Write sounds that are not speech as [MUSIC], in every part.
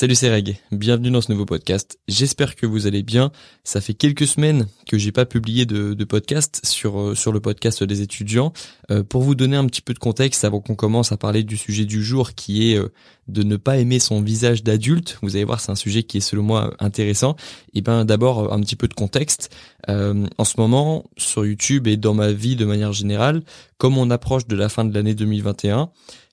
Salut c'est Reg, bienvenue dans ce nouveau podcast. J'espère que vous allez bien. Ça fait quelques semaines que j'ai pas publié de, podcast sur euh, sur le podcast des étudiants. Euh, pour vous donner un petit peu de contexte avant qu'on commence à parler du sujet du jour qui est euh, de ne pas aimer son visage d'adulte. Vous allez voir, c'est un sujet qui est selon moi intéressant. Et ben d'abord un petit peu de contexte. en ce moment sur YouTube et dans ma vie de manière générale, comme on approche de la fin de l'année 2021,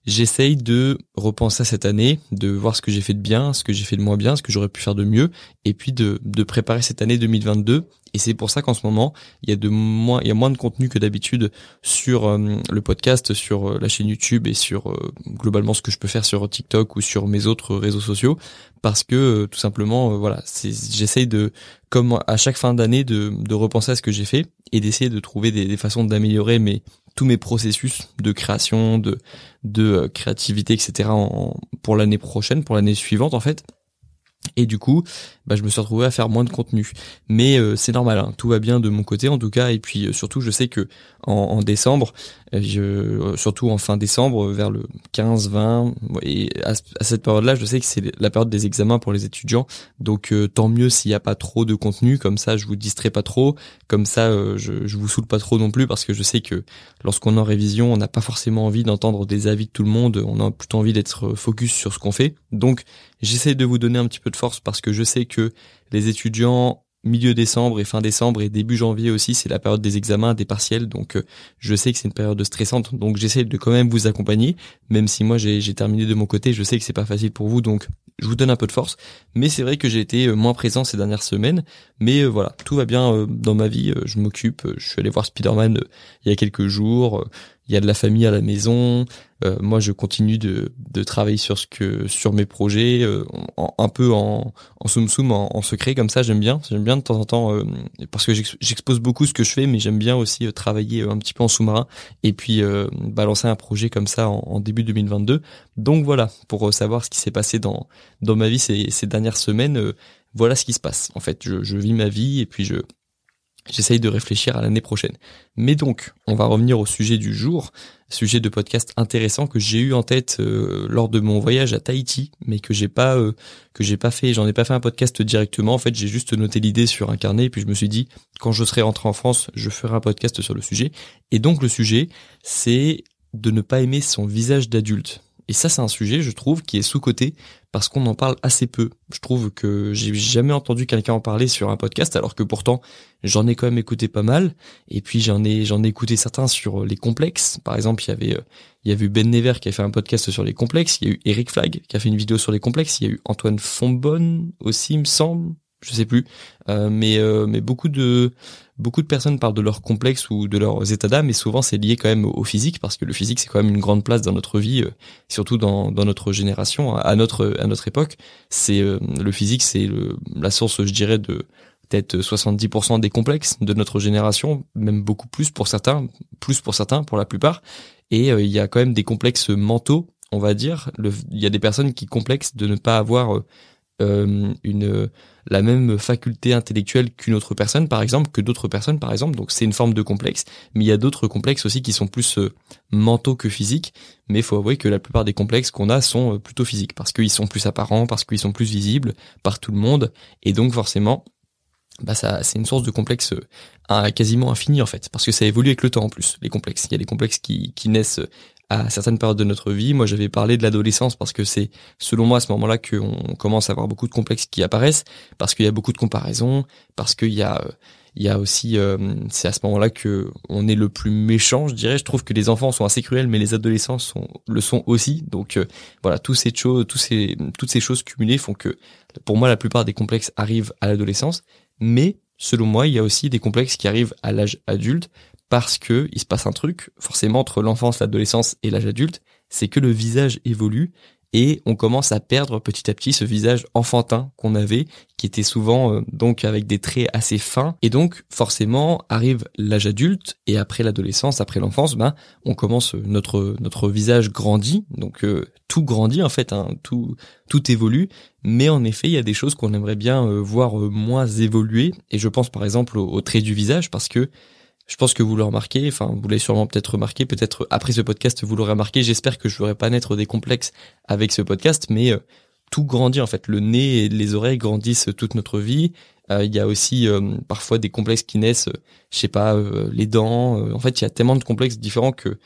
j'essaye de repenser à cette année, de voir ce que j'ai fait de bien, ce que j'ai fait de moins bien, ce que j'aurais pu faire de mieux, et puis de, de préparer cette année 2022. Et c'est pour ça qu'en ce moment, il y a de moins, il y a moins de contenu que d'habitude sur euh, le podcast, sur euh, la chaîne YouTube et sur euh, globalement ce que je peux faire sur TikTok ou sur mes autres réseaux sociaux, parce que tout simplement, voilà, j'essaye de, comme à chaque fin d'année, de, de repenser à ce que j'ai fait et d'essayer de trouver des, des façons d'améliorer mes tous mes processus de création, de, de euh, créativité, etc. Pour l'année prochaine, pour l'année suivante en fait. Et du coup, bah, je me suis retrouvé à faire moins de contenu. Mais euh, c'est normal, hein. tout va bien de mon côté en tout cas. Et puis euh, surtout, je sais que en, en décembre, euh, je, surtout en fin décembre, vers le 15, 20, et à, cette période-là, je sais que c'est la période des examens pour les étudiants. Donc tant mieux s'il n'y a pas trop de contenu, comme ça je vous distrais pas trop, comme ça je, je vous saoule pas trop non plus, parce que je sais que lorsqu'on est en révision, on n'a pas forcément envie d'entendre des avis de tout le monde, on a plutôt envie d'être focus sur ce qu'on fait. Donc j'essaie de vous donner un petit peu de force parce que je sais que les étudiants milieu décembre et fin décembre et début janvier aussi, c'est la période des examens, des partiels, donc euh, je sais que c'est une période stressante, donc j'essaie de quand même vous accompagner, même si moi j'ai terminé de mon côté, je sais que c'est pas facile pour vous, donc je vous donne un peu de force, mais c'est vrai que j'ai été euh, moins présent ces dernières semaines, mais euh, voilà, tout va bien dans ma vie, je m'occupe, je suis allé voir Spider-Man il y a quelques jours, il y a de la famille à la maison. Euh, moi, je continue de, de, travailler sur ce que sur mes projets, euh, un peu en, en soum soum, en, secret comme ça. J'aime bien, j'aime bien de temps en temps euh, parce que j'expose beaucoup ce que je fais, mais j'aime bien aussi travailler un petit peu en sous-marin et puis balancer un projet comme ça en, en, début 2022. Donc voilà, pour savoir ce qui s'est passé dans dans ma vie ces, ces dernières semaines. voilà ce qui se passe. En fait, je, je vis ma vie et puis je J'essaye de réfléchir à l'année prochaine. Mais donc, on va revenir au sujet du jour, sujet de podcast intéressant que j'ai eu en tête euh, lors de mon voyage à Tahiti, mais que j'ai pas euh, que j'ai pas fait. J'en ai pas fait un podcast directement. En fait, j'ai juste noté l'idée sur un carnet et puis je me suis dit quand je serai rentré en France, je ferai un podcast sur le sujet. Et donc le sujet, c'est de ne pas aimer son visage d'adulte. Et ça, c'est un sujet, je trouve, qui est sous-coté parce qu'on en parle assez peu. Je trouve que j'ai jamais entendu quelqu'un en parler sur un podcast, alors que pourtant, j'en ai quand même écouté pas mal. Et puis, j'en ai, j'en ai écouté certains sur les complexes. Par exemple, il y avait, il y Ben Never qui a fait un podcast sur les complexes. Il y a eu Eric Flag qui a fait une vidéo sur les complexes. Il y a eu Antoine Fonbonne aussi, il me semble je sais plus, euh, mais euh, mais beaucoup de beaucoup de personnes parlent de leurs complexes ou de leurs états d'âme, et souvent c'est lié quand même au physique parce que le physique c'est quand même une grande place dans notre vie, euh, surtout dans dans notre génération, à notre à notre époque. C'est le physique, c'est la source, je dirais, de peut-être 70% des complexes de notre génération, même beaucoup plus pour certains, plus pour certains, pour la plupart. Et il y a quand même des complexes mentaux, on va dire. Il y a des personnes qui complexent de ne pas avoir euh, la même faculté intellectuelle qu'une autre personne, par exemple, que d'autres personnes, par exemple. Donc c'est une forme de complexe. Mais il y a d'autres complexes aussi qui sont plus euh, mentaux que physiques. Mais il faut avouer que la plupart des complexes qu'on a sont euh, plutôt physiques, parce qu'ils sont plus apparents, parce qu'ils sont plus visibles par tout le monde. Et donc forcément, bah ça c'est une source de complexe quasiment infini en fait parce que ça évolue avec le temps en plus les complexes il y a des complexes qui naissent à certaines périodes de notre vie. Moi, j'avais parlé de l'adolescence parce que c'est, selon moi, à ce moment-là qu'on commence à avoir beaucoup de complexes qui apparaissent, parce qu'il y a beaucoup de comparaisons, parce qu'il y a, il y a aussi, euh, c'est à ce moment-là que on est le plus méchant, je dirais. Je trouve que les enfants sont assez cruels, mais les adolescents sont, le sont aussi. Donc euh, voilà, tous ces choses, tous ces, toutes ces choses cumulées font que, pour moi, la plupart des complexes arrivent à l'adolescence, mais selon moi, il y a aussi des complexes qui arrivent à l'âge adulte parce que il se passe un truc, forcément entre l'enfance, l'adolescence et l'âge adulte, c'est que le visage évolue et on commence à perdre petit à petit ce visage enfantin qu'on avait, qui était souvent euh, donc avec des traits assez fins. Et donc forcément arrive l'âge adulte et après l'adolescence, après l'enfance, ben on commence euh, notre notre visage grandit, donc euh, tout grandit en fait, hein, tout tout évolue. Mais en effet, il y a des choses qu'on aimerait bien voir moins évoluer. Et je pense par exemple aux traits du visage parce que je pense que vous le remarquez, enfin vous l'avez sûrement peut-être remarqué, peut-être après ce podcast vous l'aurez remarqué. J'espère que je n'aurai pas naître des complexes avec ce podcast, mais euh, tout grandit en fait. Le nez et les oreilles grandissent toute notre vie. Euh, il y a aussi parfois des complexes qui naissent, je sais pas, les dents. en fait, il y a tellement de complexes différents que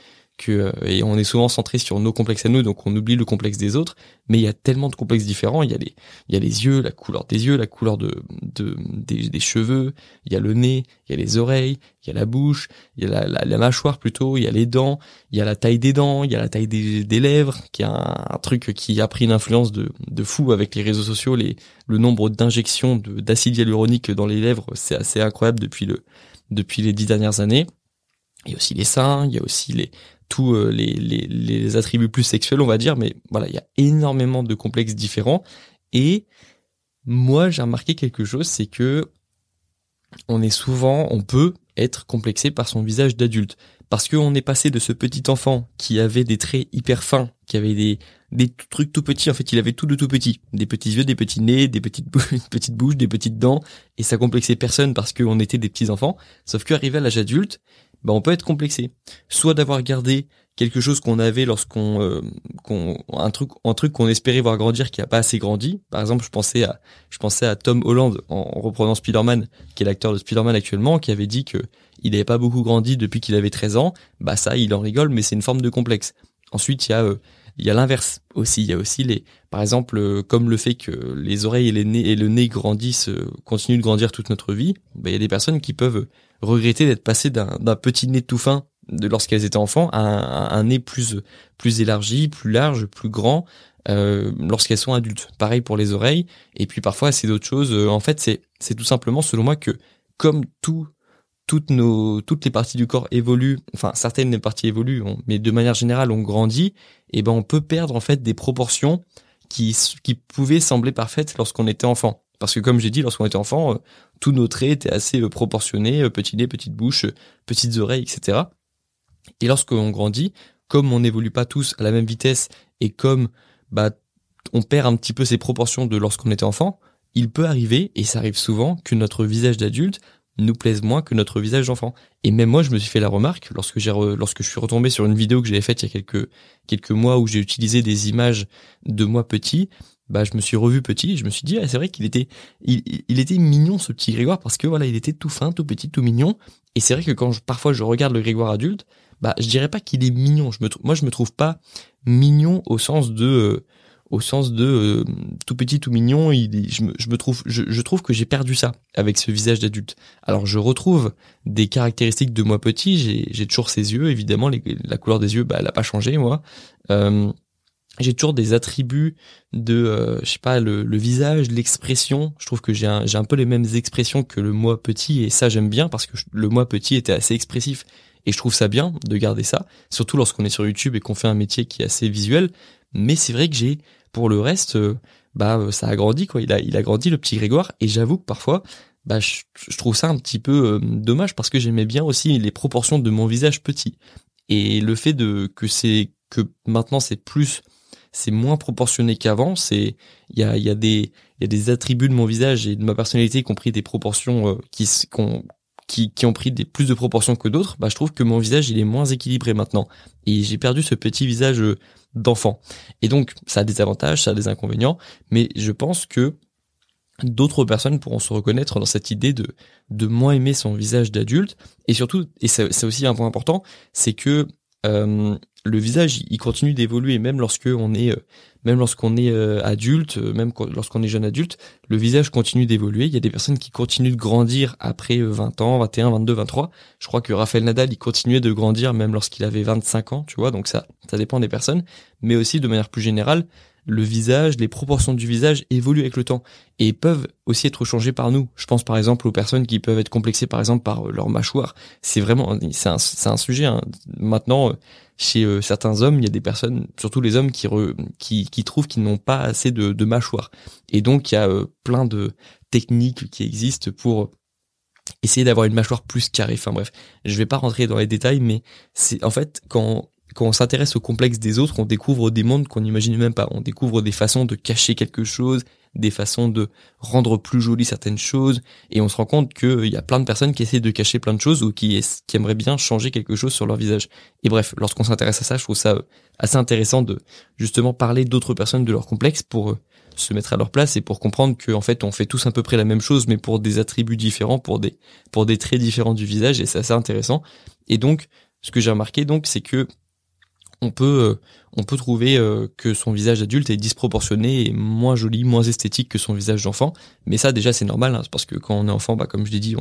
euh, et on est souvent centré sur nos complexes à nous, donc on oublie le complexe des autres. Mais il y a tellement de complexes différents. Il y a les, il y a les yeux, la couleur des yeux, la couleur de, de des, cheveux. Il y a le nez, il y a les oreilles, il y a la bouche, il y a la, la, mâchoire plutôt, il y a les dents, il y a la taille des dents, il y a la taille des, des lèvres, qui est un, truc qui a pris une influence de, de fou avec les réseaux sociaux. Les, le nombre d'injections d'acide hyaluronique dans les lèvres, c'est assez incroyable depuis le depuis les dix dernières années. Il y a aussi les seins, il y a aussi les, tous euh, les, attributs plus sexuels, on va dire, mais voilà, il y a énormément de complexes différents. Et moi, j'ai remarqué quelque chose, c'est que on est souvent, on peut être complexé par son visage d'adulte. Parce qu'on est passé de ce petit enfant qui avait des traits hyper fins, qui avait des, des trucs tout petits, en fait il avait tout de tout petit. Des petits yeux, des petits nez, des petites, [LAUGHS] petites bouches, des petites dents, et ça complexait personne parce qu'on était des petits enfants. Sauf qu'arrivé à l'âge adulte, bah on peut être complexé. Soit d'avoir gardé quelque chose qu'on avait lorsqu'on euh, un truc un truc qu'on espérait voir grandir qui a pas assez grandi. Par exemple, je pensais à je pensais à Tom Holland en, reprenant Spider-Man, qui est l'acteur de Spider-Man actuellement, qui avait dit que il n'avait pas beaucoup grandi depuis qu'il avait 13 ans. Bah ça, il en rigole, mais c'est une forme de complexe. Ensuite, il y a euh, il y a l'inverse aussi. Il y a aussi les, par exemple, euh, comme le fait que les oreilles et, les nez, et le nez grandissent, continuent de grandir toute notre vie. Bah, il y a des personnes qui peuvent regretter d'être passé d'un petit nez tout fin de lorsqu'elles étaient enfants à un, nez plus plus élargi, plus large, plus grand euh, lorsqu'elles sont adultes. Pareil pour les oreilles. Et puis parfois c'est d'autres choses. Euh, en fait c'est c'est tout simplement selon moi que comme tout toutes nos toutes les parties du corps évoluent, enfin certaines des parties évoluent, mais de manière générale on grandit, et ben on peut perdre en fait des proportions qui qui pouvaient sembler parfaites lorsqu'on était enfant. Parce que comme j'ai dit, lorsqu'on était enfant, euh, tous nos traits étaient assez euh, proportionnés, euh, petit nez, petite bouche, petites oreilles, etc. Et lorsqu'on grandit, comme on n'évolue pas tous à la même vitesse et comme bah on perd un petit peu ces proportions de lorsqu'on était enfant, il peut arriver, et ça arrive souvent, que notre visage d'adulte nous plaise moins que notre visage d'enfant. Et même moi, je me suis fait la remarque lorsque je suis retombé sur une vidéo que j'avais faite il y a quelques quelques mois où j'ai utilisé des images de moi petit bah je me suis revu petit, je me suis dit ah, c'est vrai qu'il était il, était mignon ce petit Grégoire parce que voilà, il était tout fin, tout petit, tout mignon. Et c'est vrai que quand parfois je regarde le Grégoire adulte, bah je dirais pas qu'il est mignon, je me moi je me trouve pas mignon au sens de euh, au sens de euh, tout petit tout mignon, je, me, trouve je, trouve que j'ai perdu ça avec ce visage d'adulte. Alors je retrouve des caractéristiques de moi petit, j'ai j'ai toujours ses yeux. Évidemment la couleur des yeux bah elle a pas changé moi. Euh, j'ai toujours des attributs de euh, je sais pas le, visage l'expression. Je trouve que j'ai un, un peu les mêmes expressions que le moi petit et ça j'aime bien parce que le moi petit était assez expressif et je trouve ça bien de garder ça surtout lorsqu'on est sur YouTube et qu'on fait un métier qui est assez visuel. Mais c'est vrai que j'ai pour le reste euh, bah euh, ça a grandi quoi. Il a il grandi le petit Grégoire et j'avoue que parfois bah je, je, trouve ça un petit peu dommage parce que j'aimais bien aussi les proportions de mon visage petit. Et le fait de que c'est que maintenant c'est plus c'est moins proportionné qu'avant. C'est il y a il y a des il y a des attributs de mon visage et de ma personnalité qui ont pris des proportions euh, qui qui, qui ont pris des plus de proportions que d'autres. Bah je trouve que mon visage il est moins équilibré maintenant et j'ai perdu ce petit visage euh, d'enfant. Et donc ça a des avantages, ça a des inconvénients, mais je pense que d'autres personnes pourront se reconnaître dans cette idée de de moins aimer son visage d'adulte et surtout et c'est aussi un point important c'est que euh, le visage il continue d'évoluer même lorsque on est euh, même lorsqu'on est euh, adulte même lorsqu'on est jeune adulte le visage continue d'évoluer il y a des personnes qui continuent de grandir après 20 ans 21 22 23 je crois que Raphaël Nadal il continuait de grandir même lorsqu'il avait 25 ans tu vois donc ça ça dépend des personnes mais aussi de manière plus générale le visage, les proportions du visage évoluent avec le temps et peuvent aussi être changées par nous. Je pense par exemple aux personnes qui peuvent être complexées par exemple par leur mâchoire. C'est vraiment c'est un, un sujet hein. maintenant chez euh, certains hommes, il y a des personnes, surtout les hommes qui trouvent qu'ils n'ont pas assez de, mâchoire et donc il y a euh, plein de techniques qui existent pour essayer d'avoir une mâchoire plus carrée. Enfin bref, je vais pas rentrer dans les détails, mais c'est en fait quand quand on s'intéresse au complexe des autres, on découvre des mondes qu'on n'imagine même pas. On découvre des façons de cacher quelque chose, des façons de rendre plus jolies certaines choses, et on se rend compte qu'il y a plein de personnes qui essaient de cacher plein de choses ou qui, aimeraient bien changer quelque chose sur leur visage. Et bref, lorsqu'on s'intéresse à ça, je trouve ça assez intéressant de justement parler d'autres personnes de leur complexe pour se mettre à leur place et pour comprendre qu'en fait on fait tous à peu près la même chose mais pour des attributs différents, pour des pour des traits différents du visage et c'est assez intéressant. Et donc ce que j'ai remarqué donc c'est que on peut euh, on peut trouver euh, que son visage d'adulte est disproportionné et moins joli, moins esthétique que son visage d'enfant. Mais ça déjà c'est normal hein, parce que quand on est enfant, bah comme je l'ai dit,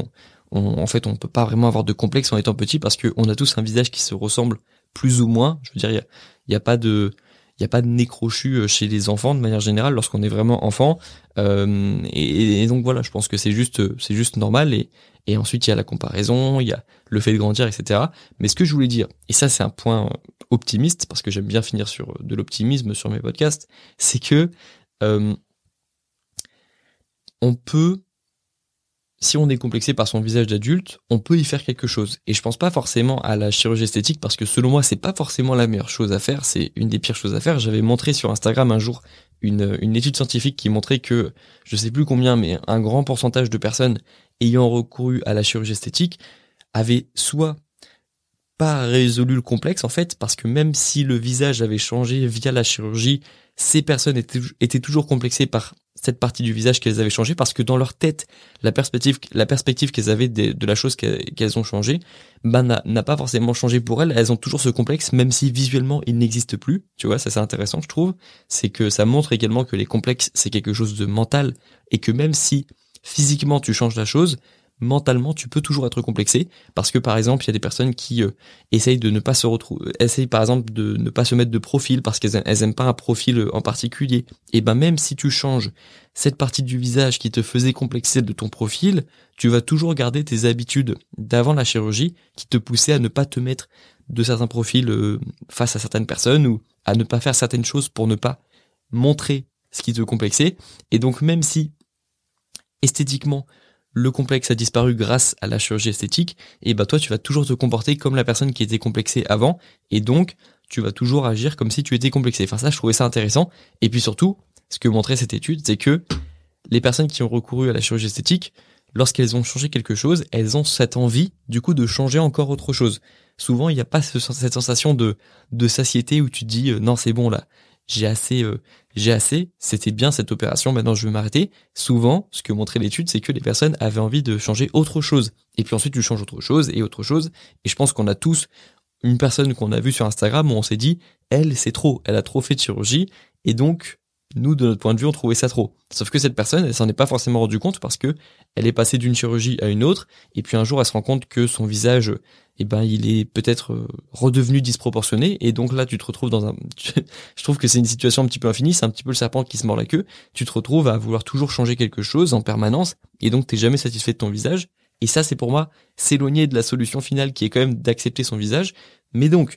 on, en fait on peut pas vraiment avoir de complexe en étant petit parce qu'on a tous un visage qui se ressemble plus ou moins. Je veux dire, il a, pas de il y a pas de nez crochu euh, chez les enfants de manière générale lorsqu'on est vraiment enfant. Euh, et, donc voilà, je pense que c'est juste c'est juste normal et et ensuite il y a la comparaison, il y a le fait de grandir, etc. Mais ce que je voulais dire, et ça c'est un point optimiste parce que j'aime bien finir sur de l'optimisme sur mes podcasts, c'est que euh, on peut si on est complexé par son visage d'adulte, on peut y faire quelque chose. Et je pense pas forcément à la chirurgie esthétique parce que selon moi, c'est pas forcément la meilleure chose à faire. C'est une des pires choses à faire. J'avais montré sur Instagram un jour une, étude scientifique qui montrait que, je sais plus combien, mais un grand pourcentage de personnes ayant recouru à la chirurgie esthétique avaient soit pas résolu le complexe en fait parce que même si le visage avait changé via la chirurgie, ces personnes étaient toujours complexées par cette partie du visage qu'elles avaient changé parce que dans leur tête, la perspective, la perspective qu'elles avaient de, la chose qu'elles ont changé, bah, n'a pas forcément changé pour elles. Elles ont toujours ce complexe, même si visuellement il n'existe plus. Tu vois, ça c'est intéressant, je trouve. C'est que ça montre également que les complexes, c'est quelque chose de mental et que même si physiquement tu changes la chose, mentalement tu peux toujours être complexé parce que par exemple il y a des personnes qui euh, essayent de ne pas se retrouver essayent par exemple de ne pas se mettre de profil parce qu'elles elles aiment pas un profil euh, en particulier. Et ben même si tu changes cette partie du visage qui te faisait complexer de ton profil tu vas toujours garder tes habitudes d'avant la chirurgie qui te poussaient à ne pas te mettre de certains profils euh, face à certaines personnes ou à ne pas faire certaines choses pour ne pas montrer ce qui te complexait. Et donc même si esthétiquement le complexe a disparu grâce à la chirurgie esthétique, et bah toi tu vas toujours te comporter comme la personne qui était complexée avant, et donc tu vas toujours agir comme si tu étais complexé. Enfin ça je trouvais ça intéressant, et puis surtout, ce que montrait cette étude, c'est que les personnes qui ont recouru à la chirurgie esthétique, lorsqu'elles ont changé quelque chose, elles ont cette envie du coup de changer encore autre chose. Souvent il n'y a pas cette sensation de, de satiété où tu te dis euh, non c'est bon là, j'ai assez, euh, j'ai assez, c'était bien cette opération, maintenant je veux m'arrêter. Souvent, ce que montrait l'étude, c'est que les personnes avaient envie de changer autre chose. Et puis ensuite, tu changes autre chose et autre chose. Et je pense qu'on a tous une personne qu'on a vue sur Instagram où on s'est dit, elle, c'est trop, elle a trop fait de chirurgie. Et donc, nous, de notre point de vue, on trouvait ça trop. Sauf que cette personne, elle s'en est pas forcément rendu compte parce que elle est passée d'une chirurgie à une autre, et puis un jour, elle se rend compte que son visage, eh ben, il est peut-être euh, redevenu disproportionné, et donc là, tu te retrouves dans un, [LAUGHS] je trouve que c'est une situation un petit peu infinie, c'est un petit peu le serpent qui se mord la queue. Tu te retrouves à vouloir toujours changer quelque chose en permanence, et donc t'es jamais satisfait de ton visage. Et ça, c'est pour moi s'éloigner de la solution finale qui est quand même d'accepter son visage. Mais donc,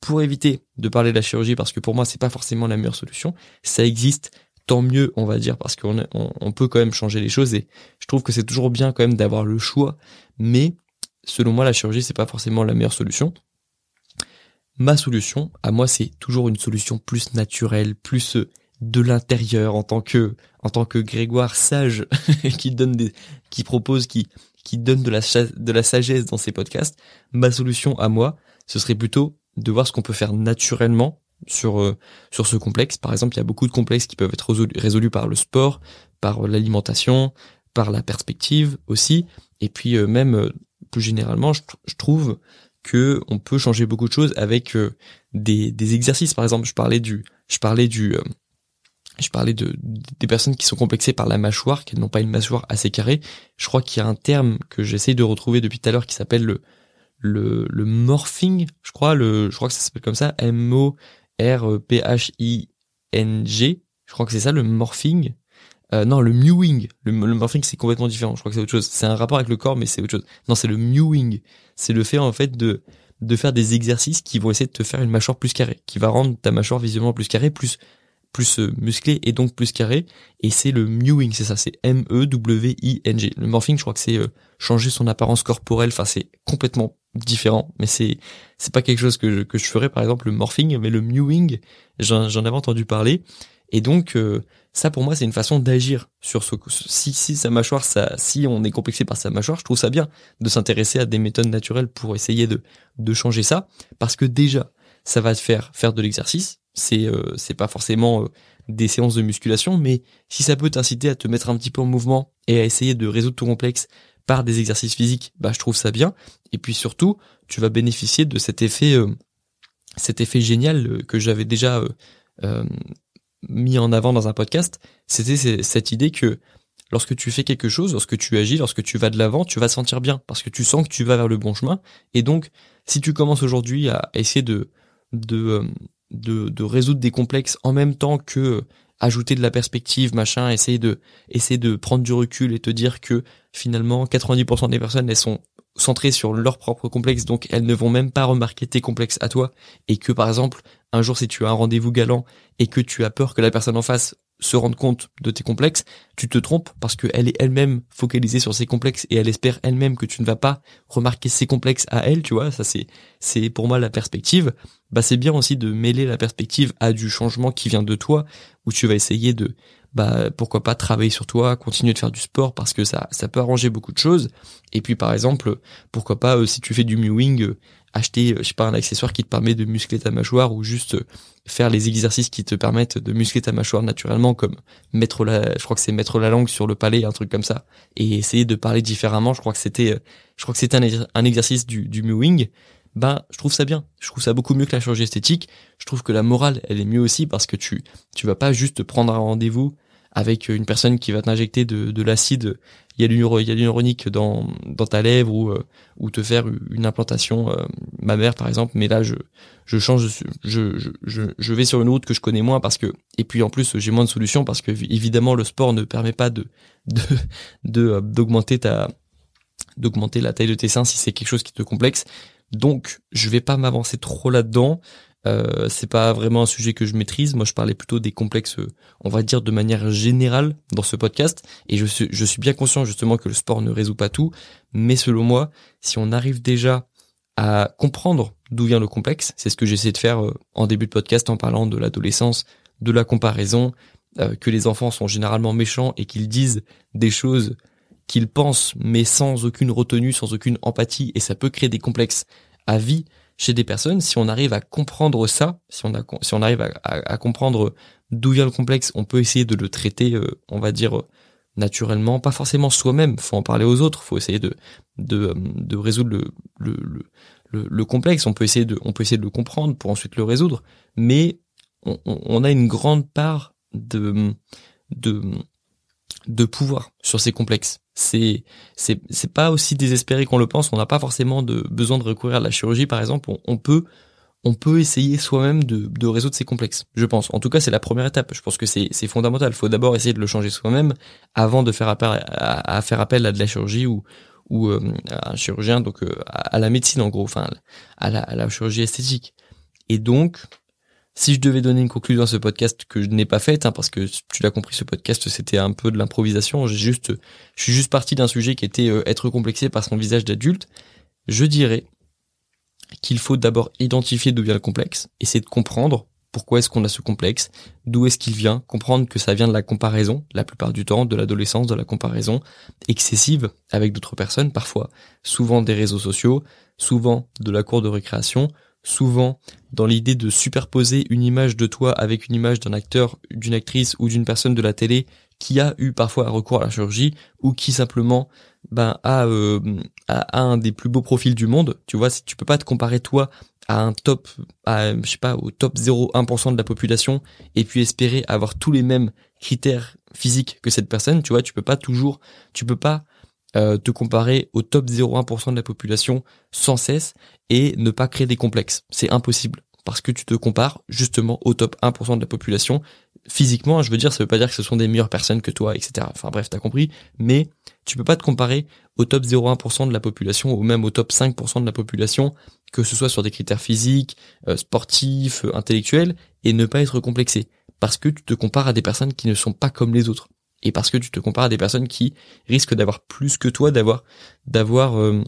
pour éviter de parler de la chirurgie, parce que pour moi c'est pas forcément la meilleure solution, ça existe, tant mieux on va dire, parce qu'on on, peut quand même changer les choses et je trouve que c'est toujours bien quand même d'avoir le choix, mais selon moi la chirurgie c'est pas forcément la meilleure solution. Ma solution, à moi, c'est toujours une solution plus naturelle, plus euh, de l'intérieur en tant que en tant que Grégoire sage [LAUGHS] qui donne des qui propose qui qui donne de la de la sagesse dans ses podcasts. Ma solution à moi, ce serait plutôt de voir ce qu'on peut faire naturellement sur euh, sur ce complexe. Par exemple, il y a beaucoup de complexes qui peuvent être résolus, par le sport, par l'alimentation, par la perspective aussi, et puis euh, même euh, plus généralement, je, trouve que on peut changer beaucoup de choses avec des, des exercices. Par exemple, je parlais du je parlais du je parlais de des personnes qui sont complexées par la mâchoire, qui n'ont pas une mâchoire assez carrée. Je crois qu'il y a un terme que j'essaye de retrouver depuis tout à l'heure qui s'appelle le le, le morphing, je crois, le, je crois que ça s'appelle comme ça, M-O-R-P-H-I-N-G. Je crois que c'est ça, le morphing. Euh, non, le mewing. Le, morphing, c'est complètement différent. Je crois que c'est autre chose. C'est un rapport avec le corps, mais c'est autre chose. Non, c'est le mewing. C'est le fait, en fait, de, de faire des exercices qui vont essayer de te faire une mâchoire plus carrée, qui va rendre ta mâchoire visuellement plus carrée, plus, plus euh, musclée et donc plus carrée. Et c'est le mewing, c'est ça, c'est M-E-W-I-N-G. Le morphing, je crois que c'est euh, changer son apparence corporelle. Enfin, c'est complètement différent, mais c'est c'est pas quelque chose que je, que ferais par exemple le morphing, mais le mewing, j'en avais entendu parler, et donc euh, ça pour moi c'est une façon d'agir sur ce si si sa mâchoire si on est complexé par sa mâchoire, je trouve ça bien de s'intéresser à des méthodes naturelles pour essayer de de changer ça, parce que déjà ça va te faire faire de l'exercice, c'est euh, c'est pas forcément euh, des séances de musculation, mais si ça peut t'inciter à te mettre un petit peu en mouvement et à essayer de résoudre ton complexe par des exercices physiques, bah je trouve ça bien. Et puis surtout, tu vas bénéficier de cet effet, euh, cet effet génial euh, que j'avais déjà euh, mis en avant dans un podcast. C'était cette idée que lorsque tu fais quelque chose, lorsque tu agis, lorsque tu vas de l'avant, tu vas sentir bien parce que tu sens que tu vas vers le bon chemin. Et donc, si tu commences aujourd'hui à essayer de, de de résoudre des complexes en même temps que ajouter de la perspective, machin, essayer de essayer de prendre du recul et te dire que finalement 90% des personnes elles sont centrées sur leur propre complexe, donc elles ne vont même pas remarquer tes complexes à toi, et que par exemple un jour si tu as un rendez-vous galant et que tu as peur que la personne en face se rende compte de tes complexes, tu te trompes parce qu'elle est elle-même focalisée sur ses complexes et elle espère elle-même que tu ne vas pas remarquer ses complexes à elle, tu vois, ça c'est c'est pour moi la perspective. Bah c'est bien aussi de mêler la perspective à du changement qui vient de toi où tu vas essayer de bah pourquoi pas travailler sur toi, continuer de faire du sport parce que ça ça peut arranger beaucoup de choses. Et puis par exemple, pourquoi pas euh, si tu fais du mewing, euh, acheter euh, je sais pas un accessoire qui te permet de muscler ta mâchoire ou juste faire les exercices qui te permettent de muscler ta mâchoire naturellement comme mettre la je crois que c'est mettre la langue sur le palais un truc comme ça et essayer de parler différemment, je crois que c'était je crois que c'était un, exercice du du mewing ben je trouve ça bien. Je trouve ça beaucoup mieux que la chirurgie esthétique. Je trouve que la morale, elle est mieux aussi parce que tu tu vas pas juste prendre un rendez-vous avec une personne qui va t'injecter de, de l'acide hyaluronique dans dans ta lèvre ou euh, ou te faire une implantation euh, mammaire par exemple. Mais là je je change je, je je je vais sur une route que je connais moins parce que et puis en plus j'ai moins de solutions parce que évidemment le sport ne permet pas de de de euh, d'augmenter ta d'augmenter la taille de tes seins si c'est quelque chose qui te complexe donc, je vais pas m'avancer trop là-dedans. Euh, c'est pas vraiment un sujet que je maîtrise. Moi, je parlais plutôt des complexes, on va dire de manière générale dans ce podcast. Et je suis, bien conscient justement que le sport ne résout pas tout. Mais selon moi, si on arrive déjà à comprendre d'où vient le complexe, c'est ce que j'essaie de faire euh, en début de podcast en parlant de l'adolescence, de la comparaison, euh, que les enfants sont généralement méchants et qu'ils disent des choses qu'ils pensent, mais sans aucune retenue, sans aucune empathie, et ça peut créer des complexes à vie chez des personnes. Si on arrive à comprendre ça, si on, arrive à, comprendre d'où vient le complexe, on peut essayer de le traiter, euh, on va dire, naturellement, pas forcément soi-même, faut en parler aux autres, faut essayer de, de, de résoudre le, le, le, le, complexe, on peut, essayer de, le comprendre pour ensuite le résoudre, mais on, a une grande part de, de pouvoir sur ces complexes. C'est c'est c'est pas aussi désespéré qu'on le pense. On n'a pas forcément de besoin de recourir à la chirurgie, par exemple. On, peut on peut essayer soi-même de, de résoudre ces complexes. Je pense. En tout cas, c'est la première étape. Je pense que c'est c'est fondamental. Il faut d'abord essayer de le changer soi-même avant de faire appel à, faire appel à de la chirurgie ou ou euh, à un chirurgien, donc euh, à, la médecine en gros, enfin à la, à la chirurgie esthétique. Et donc, si je devais donner une conclusion à ce podcast que je n'ai pas faite, hein, parce que tu l'as compris, ce podcast c'était un peu de l'improvisation. J'ai juste, je suis juste parti d'un sujet qui était euh, être complexé par son visage d'adulte. Je dirais qu'il faut d'abord identifier d'où vient le complexe, essayer de comprendre pourquoi est-ce qu'on a ce complexe, d'où est-ce qu'il vient, comprendre que ça vient de la comparaison, la plupart du temps, de l'adolescence, de la comparaison excessive avec d'autres personnes, parfois, souvent des réseaux sociaux, souvent de la cour de récréation, souvent dans l'idée de superposer une image de toi avec une image d'un acteur, d'une actrice ou d'une personne de la télé qui a eu parfois recours à la chirurgie ou qui simplement ben a, euh, a, un des plus beaux profils du monde. Tu vois, tu peux pas te comparer toi à un top, à, je sais pas, au top 0,1% de la population et puis espérer avoir tous les mêmes critères physiques que cette personne, tu vois, tu peux pas toujours, tu peux pas euh, te comparer au top 0,1% de la population sans cesse et ne pas créer des complexes. C'est impossible parce que tu te compares justement au top 1% de la population. Physiquement, je veux dire, ça veut pas dire que ce sont des meilleures personnes que toi, etc. Enfin bref, t'as compris. Mais tu peux pas te comparer au top 0,1% de la population ou même au top 5% de la population, que ce soit sur des critères physiques, euh, sportifs, euh, intellectuels, et ne pas être complexé. Parce que tu te compares à des personnes qui ne sont pas comme les autres. Et parce que tu te compares à des personnes qui risquent d'avoir plus que toi, d'avoir d'avoir euh,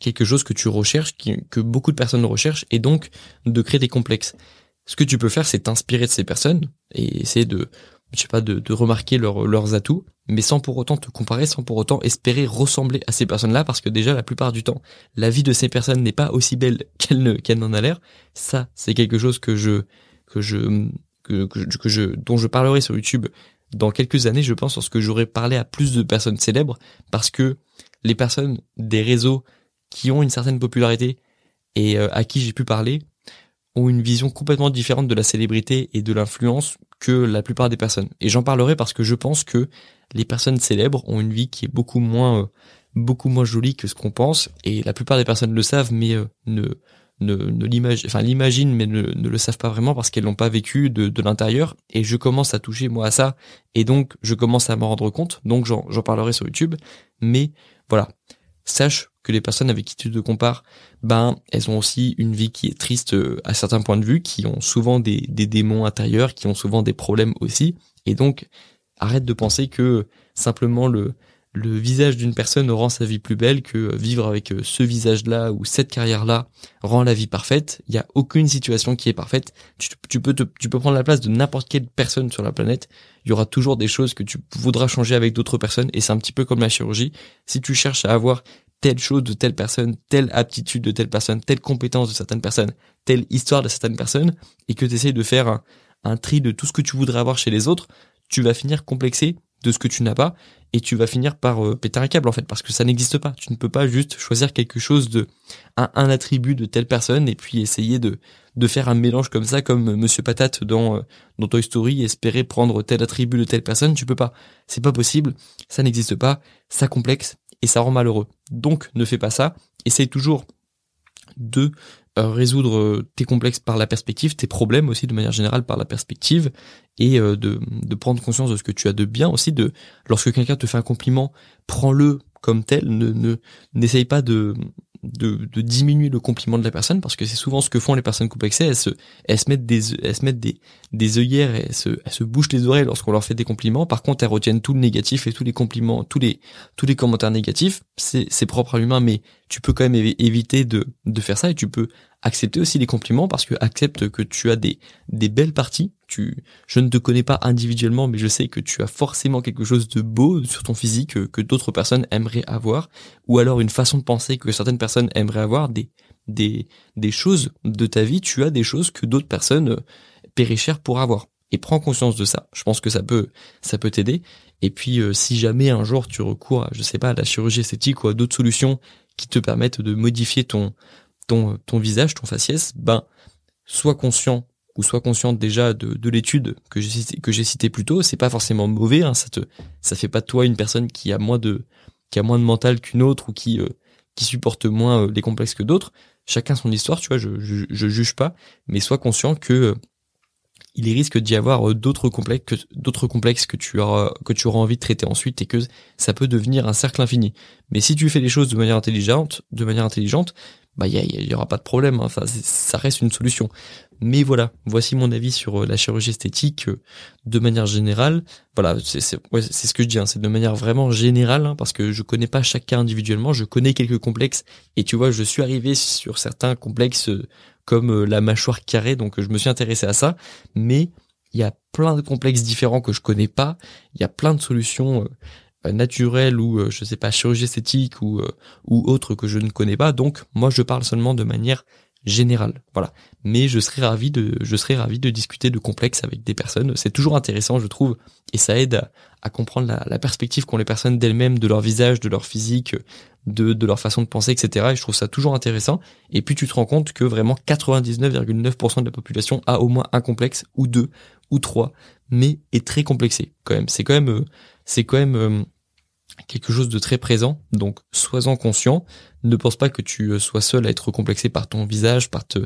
quelque chose que tu recherches, que beaucoup de personnes recherchent, et donc de créer des complexes. Ce que tu peux faire, c'est t'inspirer de ces personnes et essayer de, je sais pas, de, remarquer leurs atouts, mais sans pour autant te comparer, sans pour autant espérer ressembler à ces personnes-là, parce que déjà la plupart du temps, la vie de ces personnes n'est pas aussi belle [LAUGHS] qu'elle ne n'en a l'air. Ça, c'est quelque chose que je que je que, que, je, dont je parlerai sur YouTube dans quelques années, je pense, lorsque j'aurai parlé à plus de personnes célèbres, parce que les personnes des réseaux qui ont une certaine popularité et euh, à qui j'ai pu parler ont une vision complètement différente de la célébrité et de l'influence que la plupart des personnes. Et j'en parlerai parce que je pense que les personnes célèbres ont une vie qui est beaucoup moins euh, beaucoup moins jolie que ce qu'on pense et la plupart des personnes le savent mais euh, ne ne, ne l'imaginent enfin l'imaginent mais ne, ne, le savent pas vraiment parce qu'elles l'ont pas vécu de, de l'intérieur. Et je commence à toucher moi à ça. Et donc je commence à m'en rendre compte. Donc j'en parlerai sur YouTube. Mais voilà. Sache que les personnes avec qui tu te compares, ben elles ont aussi une vie qui est triste euh, à certains points de vue, qui ont souvent des, des démons intérieurs, qui ont souvent des problèmes aussi. Et donc arrête de penser que simplement le le visage d'une personne rend sa vie plus belle que vivre avec euh, ce visage-là ou cette carrière-là rend la vie parfaite. Il n'y a aucune situation qui est parfaite. Tu, tu peux tu peux prendre la place de n'importe quelle personne sur la planète. Il y aura toujours des choses que tu voudras changer avec d'autres personnes et c'est un petit peu comme la chirurgie. Si tu cherches à avoir telle chose de telle personne, telle aptitude de telle personne, telle compétence de certaines personnes, telle histoire de certaines personnes, et que tu essayes de faire un, un tri de tout ce que tu voudrais avoir chez les autres, tu vas finir complexé de ce que tu n'as pas et tu vas finir par euh, péter un câble en fait parce que ça n'existe pas. Tu ne peux pas juste choisir quelque chose de un, un, attribut de telle personne et puis essayer de de faire un mélange comme ça comme Monsieur Patate dans euh, dans Toy Story espérer prendre tel attribut de telle personne. Tu peux pas. C'est pas possible. Ça n'existe pas. Ça complexe et ça rend malheureux. Donc ne fais pas ça. Essaye toujours de euh, résoudre euh, tes complexes par la perspective, tes problèmes aussi de manière générale par la perspective, et euh, de, de prendre conscience de ce que tu as de bien aussi. De lorsque quelqu'un te fait un compliment, prends-le comme tel. Ne ne n'essaye pas de de, diminuer le compliment de la personne parce que c'est souvent ce que font les personnes complexées elles se elles se mettent des elles se mettent des des œillères elles se elles se bouchent les oreilles lorsqu'on leur fait des compliments. Par contre elles retiennent tout le négatif et tous les compliments tous les tous les commentaires négatifs. C'est c'est propre à l'humain mais tu peux quand même éviter de de faire ça et tu peux accepter aussi les compliments parce que accepte que tu as des des belles parties je ne te connais pas individuellement mais je sais que tu as forcément quelque chose de beau sur ton physique que, que d'autres personnes aimeraient avoir ou alors une façon de penser que certaines personnes aimeraient avoir des des des choses de ta vie tu as des choses que d'autres personnes euh, paieraient cher pour avoir. Et prends conscience de ça. Je pense que ça peut ça peut t'aider. Et puis euh, si jamais un jour tu recours à je sais pas à la chirurgie esthétique ou à d'autres solutions qui te permettent de modifier ton ton, ton visage, ton faciès, ben, sois conscient ou sois consciente déjà de, de l'étude que j'ai cité, que j'ai cité plus tôt. C'est pas forcément mauvais, hein, ça te, ça fait pas de toi une personne qui a moins de, qui a moins de mental qu'une autre ou qui, euh, qui supporte moins euh, les complexes que d'autres. Chacun son histoire, tu vois, je, je, juge pas, mais sois conscient que euh, il risque d'y avoir d'autres complexes que d'autres complexes que tu auras que tu auras envie de traiter ensuite et que ça peut devenir un cercle infini. Mais si tu fais les choses de manière intelligente, de manière intelligente, bah il y, y, aura pas de problème. Hein. Ça reste une solution. Mais voilà, voici mon avis sur euh, la chirurgie esthétique euh, de manière générale. Voilà, c'est ce que je dis, hein, c'est de manière vraiment générale, hein, parce que je connais pas chaque cas individuellement, je connais quelques complexes, et tu vois, je suis arrivé sur certains complexes euh, comme la mâchoire carrée, donc je me suis intéressé à ça, mais il y a plein de complexes différents que je connais pas, il y a plein de solutions euh, naturel ou euh, je sais pas chirurgie esthétique ou ou autre que je ne connais pas. Donc moi je parle seulement de manière générale. Voilà. Mais je serais ravi de discuter de complexes avec des personnes. C'est toujours intéressant, je trouve, et ça aide à, comprendre la, perspective qu'ont les personnes d'elles-mêmes, de leur visage, de leur physique, de, leur façon de penser, etc. Et je trouve ça toujours intéressant. Et puis tu te rends compte que vraiment 99,9% de la population a au moins un complexe ou deux ou trois, mais est très complexé quand. C'est quand même c'est quand même quelque chose de très présent. Donc, sois-en conscient. Ne pense pas que tu euh, sois seul à être complexé par ton visage, par te,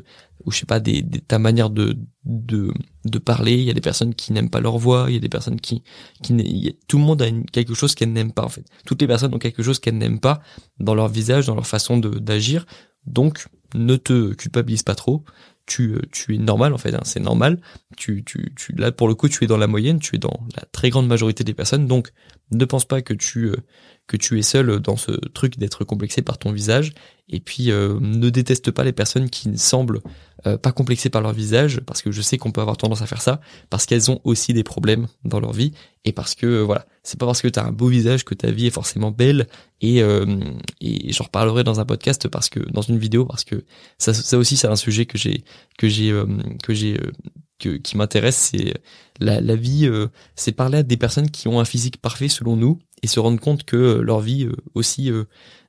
ou je sais pas, ta manière de, de, de parler. Il y a des personnes qui n'aiment pas leur voix. Il y a des personnes qui, qui tout le monde a quelque chose qu'elle n'aime pas, en fait. Toutes les personnes ont quelque chose qu'elles n'aiment pas dans leur visage, dans leur façon d'agir. Donc, ne te culpabilise pas trop tu, euh, tu es normal en fait, hein, c'est normal. Tu, tu, tu, là pour le coup, tu es dans la moyenne, tu es dans la très grande majorité des personnes, donc ne pense pas que tu, euh, que tu es seul dans ce truc d'être complexé par ton visage. Et puis ne déteste pas les personnes qui semblent pas complexées par leur visage, parce que je sais qu'on peut avoir tendance à faire ça, parce qu'elles ont aussi des problèmes dans leur vie, et parce que voilà, c'est pas parce que tu as un beau visage que ta vie est forcément belle, et, et j'en reparlerai dans un podcast parce que dans une vidéo parce que ça, ça aussi c'est un sujet que j'ai que j'ai que j'ai qui m'intéresse, c'est la, la vie, euh, c'est parler à des personnes qui ont un physique parfait selon nous et se rendre compte que euh, leur vie euh, aussi,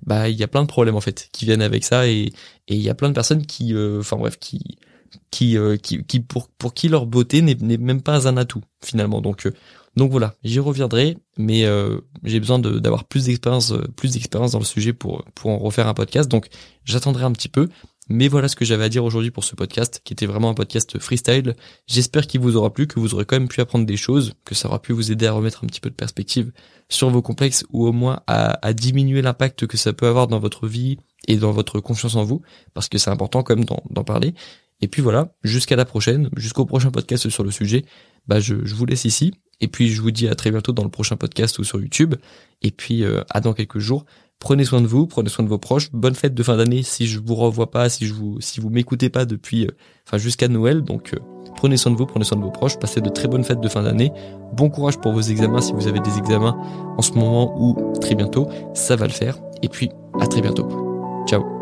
bah il y a plein de problèmes en fait qui viennent avec ça et il y a plein de personnes qui, enfin bref, qui, qui, qui pour pour qui leur beauté n'est même pas un atout finalement. Donc donc voilà, j'y reviendrai, mais j'ai besoin d'avoir plus d'expérience, plus d'expérience dans le sujet pour pour en refaire un podcast. Donc j'attendrai un petit peu. Mais voilà ce que j'avais à dire aujourd'hui pour ce podcast, qui était vraiment un podcast freestyle. J'espère qu'il vous aura plu, que vous aurez quand même pu apprendre des choses, que ça aura pu vous aider à remettre un petit peu de perspective sur vos complexes ou au moins à, diminuer l'impact que ça peut avoir dans votre vie et dans votre confiance en vous, parce que c'est important quand même d'en parler. Et puis voilà, jusqu'à la prochaine, jusqu'au prochain podcast sur le sujet, bah je, vous laisse ici. Et puis je vous dis à très bientôt dans le prochain podcast ou sur YouTube. Et puis euh, à dans quelques jours Prenez soin de vous, prenez soin de vos proches. Bonne fête de fin d'année si je vous revois pas, si je vous, si vous m'écoutez pas depuis, euh, enfin jusqu'à Noël. Donc euh, prenez soin de vous, prenez soin de vos proches. Passez de très bonnes fêtes de fin d'année. Bon courage pour vos examens si vous avez des examens en ce moment ou très bientôt. Ça va le faire. Et puis à très bientôt. Ciao.